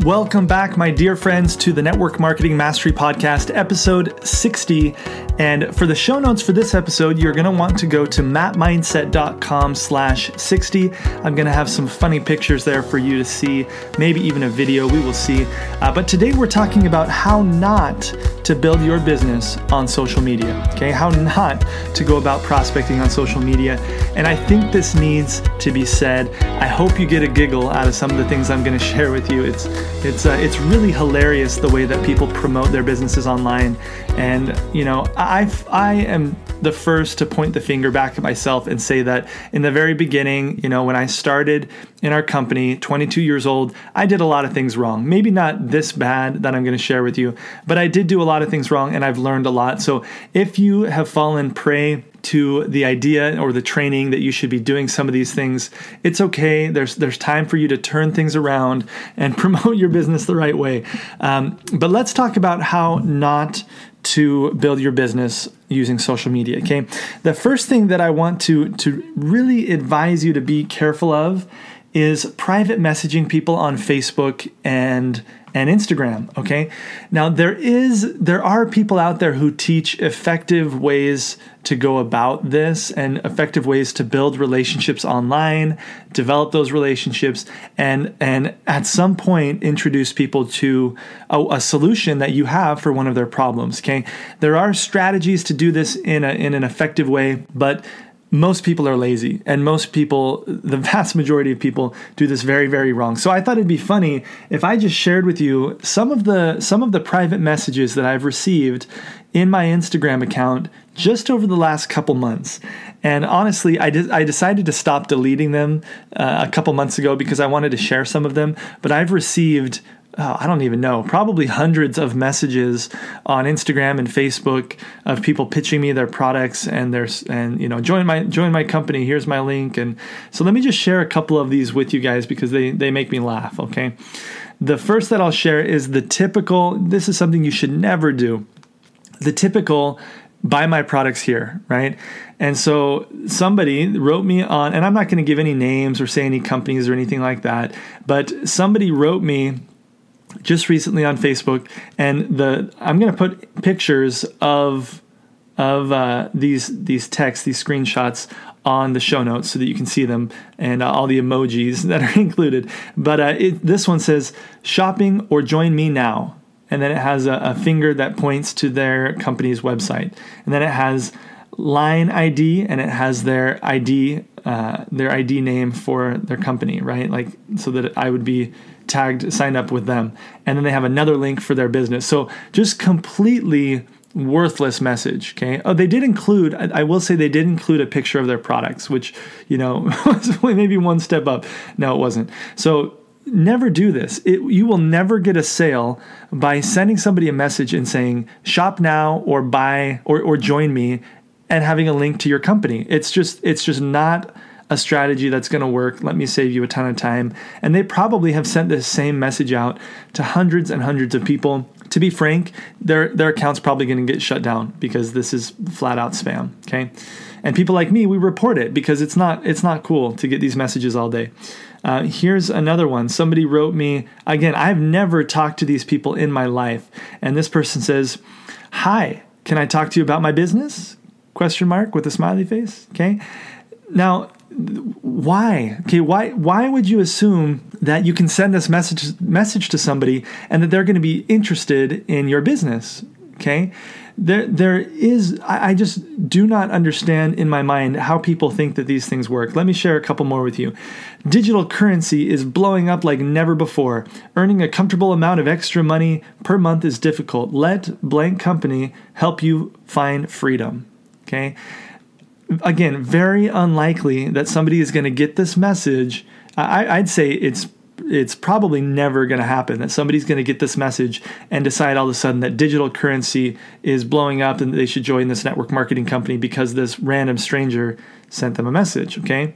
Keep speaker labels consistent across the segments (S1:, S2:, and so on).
S1: Welcome back, my dear friends, to the Network Marketing Mastery Podcast, episode 60. And for the show notes for this episode, you're going to want to go to mattmindset.com slash 60. I'm going to have some funny pictures there for you to see, maybe even a video, we will see. Uh, but today we're talking about how not to build your business on social media, okay? How not to go about prospecting on social media. And I think this needs to be said. I hope you get a giggle out of some of the things I'm going to share with you. It's it's uh, it's really hilarious the way that people promote their businesses online, and you know I I am the first to point the finger back at myself and say that in the very beginning, you know, when I started in our company, 22 years old, I did a lot of things wrong. Maybe not this bad that I'm going to share with you, but I did do a lot of things wrong and I've learned a lot. So if you have fallen prey to the idea or the training that you should be doing some of these things, it's okay. There's there's time for you to turn things around and promote your business the right way. Um, but let's talk about how not to build your business using social media. Okay, the first thing that I want to to really advise you to be careful of is private messaging people on Facebook and and Instagram, okay? Now there is there are people out there who teach effective ways to go about this and effective ways to build relationships online, develop those relationships and and at some point introduce people to a, a solution that you have for one of their problems, okay? There are strategies to do this in a in an effective way, but most people are lazy and most people the vast majority of people do this very very wrong. So i thought it'd be funny if i just shared with you some of the some of the private messages that i've received in my instagram account just over the last couple months. And honestly i, did, I decided to stop deleting them uh, a couple months ago because i wanted to share some of them but i've received oh, I don't even know, probably hundreds of messages on Instagram and Facebook of people pitching me their products and their and you know join my join my company. Here's my link. And so let me just share a couple of these with you guys because they they make me laugh. Okay, the first that I'll share is the typical. This is something you should never do. The typical buy my products here, right? And so somebody wrote me on, and I'm not going to give any names or say any companies or anything like that, but somebody wrote me just recently on Facebook, and the I'm going to put pictures of of uh, these these texts, these screenshots on the show notes so that you can see them and uh, all the emojis that are included. But uh, it, this one says shopping or join me now, and then it has a, a finger that points to their company's website, and then it has line ID and it has their ID uh, their ID name for their company, right? Like so that I would be tagged, signed up with them. And then they have another link for their business. So just completely worthless message. Okay. Oh, they did include, I, I will say they did include a picture of their products, which, you know, was maybe one step up. No, it wasn't. So never do this. It, you will never get a sale by sending somebody a message and saying shop now or buy or, or join me and having a link to your company. It's just, it's just not a strategy that's going to work. Let me save you a ton of time. And they probably have sent this same message out to hundreds and hundreds of people. To be frank, their their account's probably going to get shut down because this is flat out spam, okay? And people like me, we report it because it's not it's not cool to get these messages all day. Uh, here's another one. Somebody wrote me again. I've never talked to these people in my life, and this person says, "Hi, can I talk to you about my business?" Question mark with a smiley face. Okay. Now why? Okay why why would you assume that you can send this message message to somebody and that they're going to be interested in your business okay? There there is I, I just do not understand in my mind how people think that these things work. Let me share a couple more with you. Digital currency is blowing up like never before. Earning a comfortable amount of extra money per month is difficult. Let blank company help you find freedom okay again, very unlikely that somebody is going to get this message. I, would say it's it's probably never going to happen that somebody's going to get this message and decide all of a sudden that digital currency is blowing up and they should join this network marketing company because this random stranger sent them a message. Okay.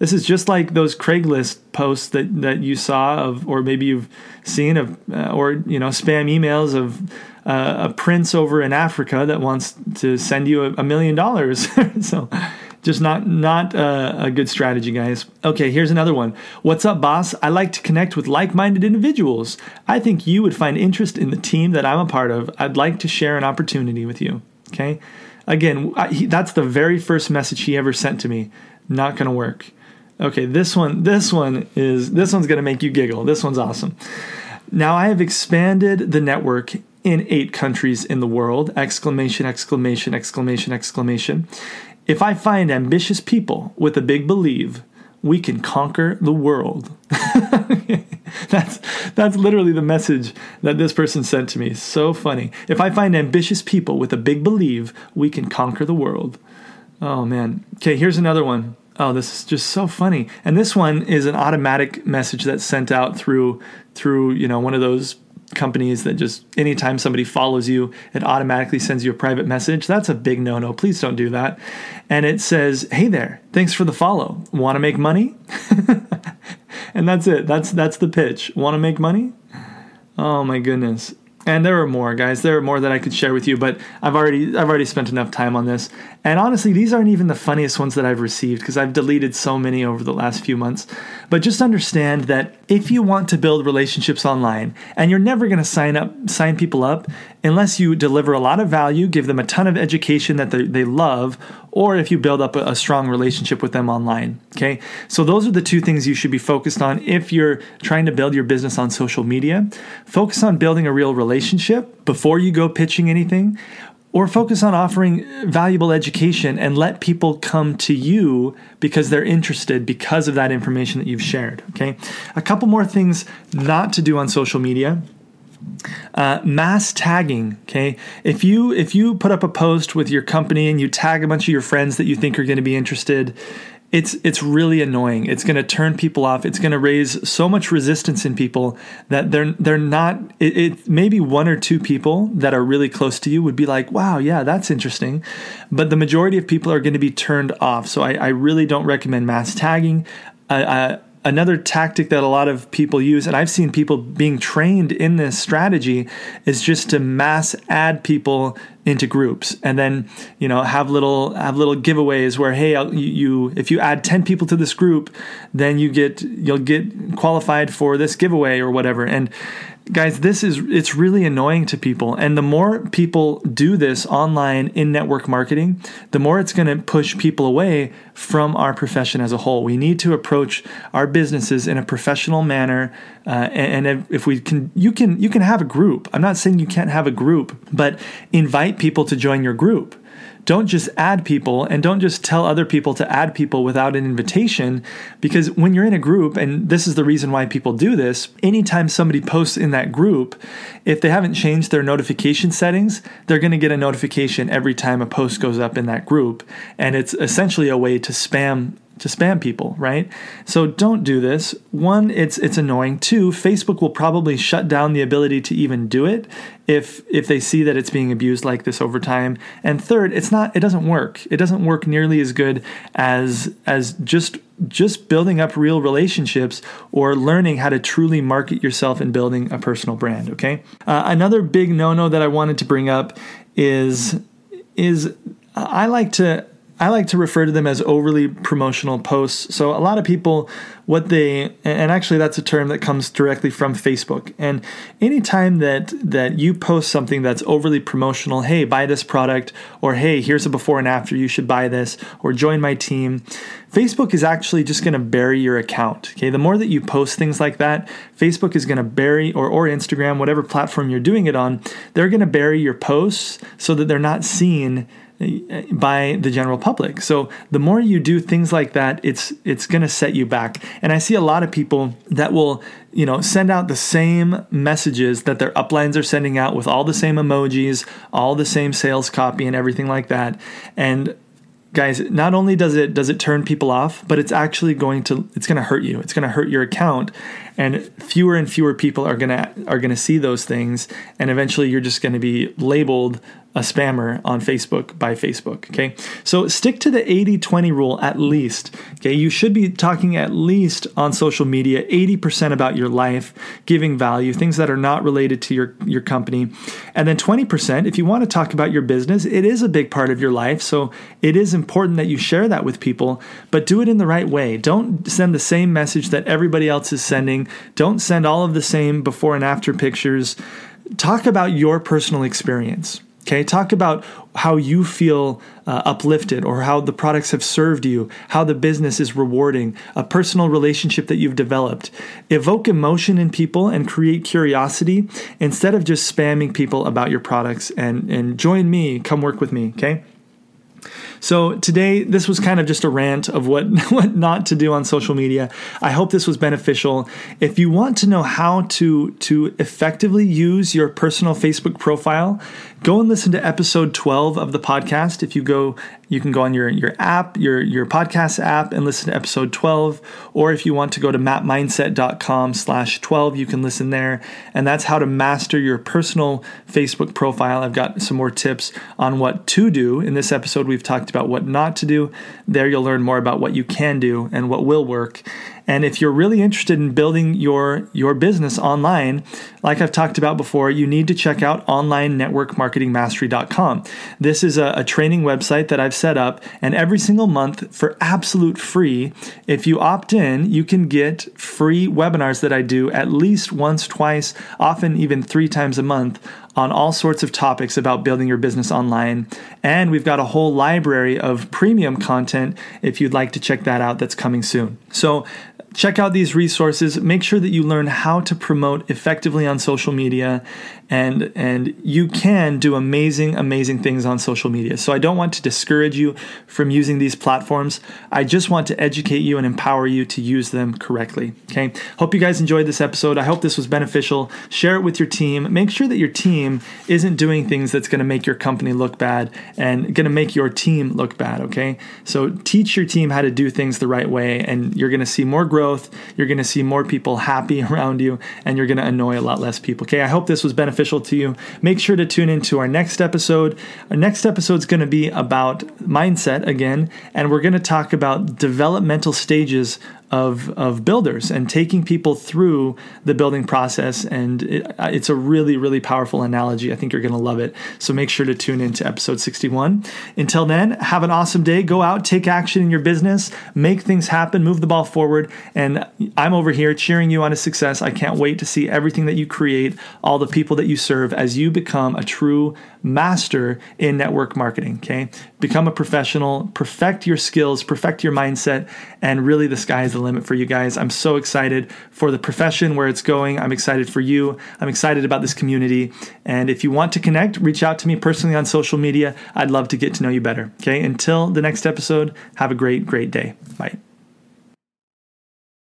S1: This is just like those Craigslist posts that, that you saw of, or maybe you've seen of, uh, or you know, spam emails of uh, a prince over in Africa that wants to send you a, a million dollars. so just not not uh, a good strategy, guys. Okay, here's another one. What's up, boss? I like to connect with like-minded individuals. I think you would find interest in the team that I'm a part of. I'd like to share an opportunity with you. Okay, again, I, he, that's the very first message he ever sent to me. Not gonna work. Okay, this one, this one is this one's gonna make you giggle. This one's awesome. Now I have expanded the network in eight countries in the world! Exclamation! Exclamation! Exclamation! Exclamation! If I find ambitious people with a big believe, we can conquer the world. that's that's literally the message that this person sent to me. So funny. If I find ambitious people with a big believe, we can conquer the world. Oh man. Okay, here's another one. Oh, this is just so funny. And this one is an automatic message that's sent out through through, you know, one of those companies that just anytime somebody follows you, it automatically sends you a private message. That's a big no no. Please don't do that. And it says, Hey there, thanks for the follow. Want to make money? and that's it. That's that's the pitch. Want to make money? Oh my goodness. And there are more, guys. There are more that I could share with you, but I've already I've already spent enough time on this. And honestly, these aren't even the funniest ones that I've received because I've deleted so many over the last few months. But just understand that if you want to build relationships online, and you're never going to sign up sign people up unless you deliver a lot of value, give them a ton of education that they, love, or if you build up a, a strong relationship with them online. Okay, so those are the two things you should be focused on if you're trying to build your business on social media. Focus on building a real relationship before you go pitching anything or focus on offering valuable education and let people come to you because they're interested because of that information that you've shared okay? A couple more things not to do on social media. Uh, mass tagging okay? If you if you put up a post with your company and you tag a bunch of your friends that you think are going to be interested it's it's really annoying. It's going to turn people off. It's going to raise so much resistance in people that they're they're not. It, it, maybe one or two people that are really close to you would be like, "Wow, yeah, that's interesting," but the majority of people are going to be turned off. So I, I really don't recommend mass tagging. I, I, another tactic that a lot of people use and i've seen people being trained in this strategy is just to mass add people into groups and then you know have little have little giveaways where hey you, you if you add 10 people to this group then you get you'll get qualified for this giveaway or whatever. And guys this is it's really annoying to people. And the more people do this online in network marketing the more it's going to push people away from our profession as a whole. We need to approach our businesses in a professional manner uh, and, and if, we can you can you can have a group. I'm not saying you can't have a group but invite people to join your group don't just add people and don't just tell other people to add people without an invitation because when you're in a group and this is the reason why people do this anytime somebody posts in that group if they haven't changed their notification settings they're going to get a notification every time a post goes up in that group. And it's essentially a way to spam to spam people, right? So don't do this. One, it's it's annoying. Two, Facebook will probably shut down the ability to even do it if if they see that it's being abused like this over time. And third, it's not it doesn't work. It doesn't work nearly as good as as just just building up real relationships or learning how to truly market yourself and building a personal brand, okay? Uh, another big no-no that I wanted to bring up is is I like to I like to refer to them as overly promotional posts. So a lot of people, what they, and actually that's a term that comes directly from Facebook. And anytime that that you post something that's overly promotional, hey, buy this product, or hey, here's a before and after, you should buy this, or join my team. Facebook is actually just going to bury your account. Okay, the more that you post things like that, Facebook is going to bury, or or Instagram, whatever platform you're doing it on, they're going to bury your posts so that they're not seen by the general public. So the more you do things like that, it's it's going to set you back. And I see a lot of people that will, you know, send out the same messages that their uplines are sending out with all the same emojis, all the same sales copy and everything like that. And guys not only does it does it turn people off but it's actually going to it's going to hurt you it's going to hurt your account and fewer and fewer people are going to are going to see those things and eventually you're just going to be labeled a spammer on Facebook by Facebook. Okay. So stick to the 80 20 rule at least. Okay. You should be talking at least on social media 80% about your life, giving value, things that are not related to your, your company. And then 20%, if you want to talk about your business, it is a big part of your life. So it is important that you share that with people, but do it in the right way. Don't send the same message that everybody else is sending. Don't send all of the same before and after pictures. Talk about your personal experience. Okay, talk about how you feel uh, uplifted or how the products have served you, how the business is rewarding, a personal relationship that you've developed. Evoke emotion in people and create curiosity instead of just spamming people about your products and, and join me, come work with me, okay? So today, this was kind of just a rant of what, what not to do on social media. I hope this was beneficial. If you want to know how to, to effectively use your personal Facebook profile, go and listen to episode 12 of the podcast. If you go, you can go on your, your app, your, your podcast app and listen to episode 12. Or if you want to go to mattmindset.com slash 12, you can listen there. And that's how to master your personal Facebook profile. I've got some more tips on what to do. In this episode, we've talked about what not to do. There you'll learn more about what you can do and what will work. And if you're really interested in building your your business online, like I've talked about before, you need to check out onlinenetworkmarketingmastery.com. This is a, a training website that I've set up, and every single month for absolute free, if you opt in, you can get free webinars that I do at least once, twice, often even three times a month on all sorts of topics about building your business online. And we've got a whole library of premium content if you'd like to check that out that's coming soon. So check out these resources. Make sure that you learn how to promote effectively on social media and and you can do amazing amazing things on social media. So I don't want to discourage you from using these platforms. I just want to educate you and empower you to use them correctly. Okay? Hope you guys enjoyed this episode. I hope this was beneficial. Share it with your team. Make sure that your team isn't doing things that's going to make your company look bad and going to make your team look bad, okay? So teach your team how to do things the right way and you're going to see more growth, you're going to see more people happy around you and you're going to annoy a lot less people. Okay? I hope this was beneficial beneficial to you, make sure to tune into our next episode. Our next episode is going to be about mindset again, and we're going to talk about developmental stages of, of builders and taking people through the building process. And it, it's a really, really powerful analogy. I think you're going to love it. So make sure to tune in to episode 61. Until then, have an awesome day. Go out, take action in your business, make things happen, move the ball forward. And I'm over here cheering you on to success. I can't wait to see everything that you create, all the people that you serve as you become a true master in network marketing. Okay. Become a professional, perfect your skills, perfect your mindset, and really the sky is the limit for you guys. I'm so excited for the profession, where it's going. I'm excited for you. I'm excited about this community. And if you want to connect, reach out to me personally on social media. I'd love to get to know you better. Okay. Until the next episode, have a great, great day. Bye.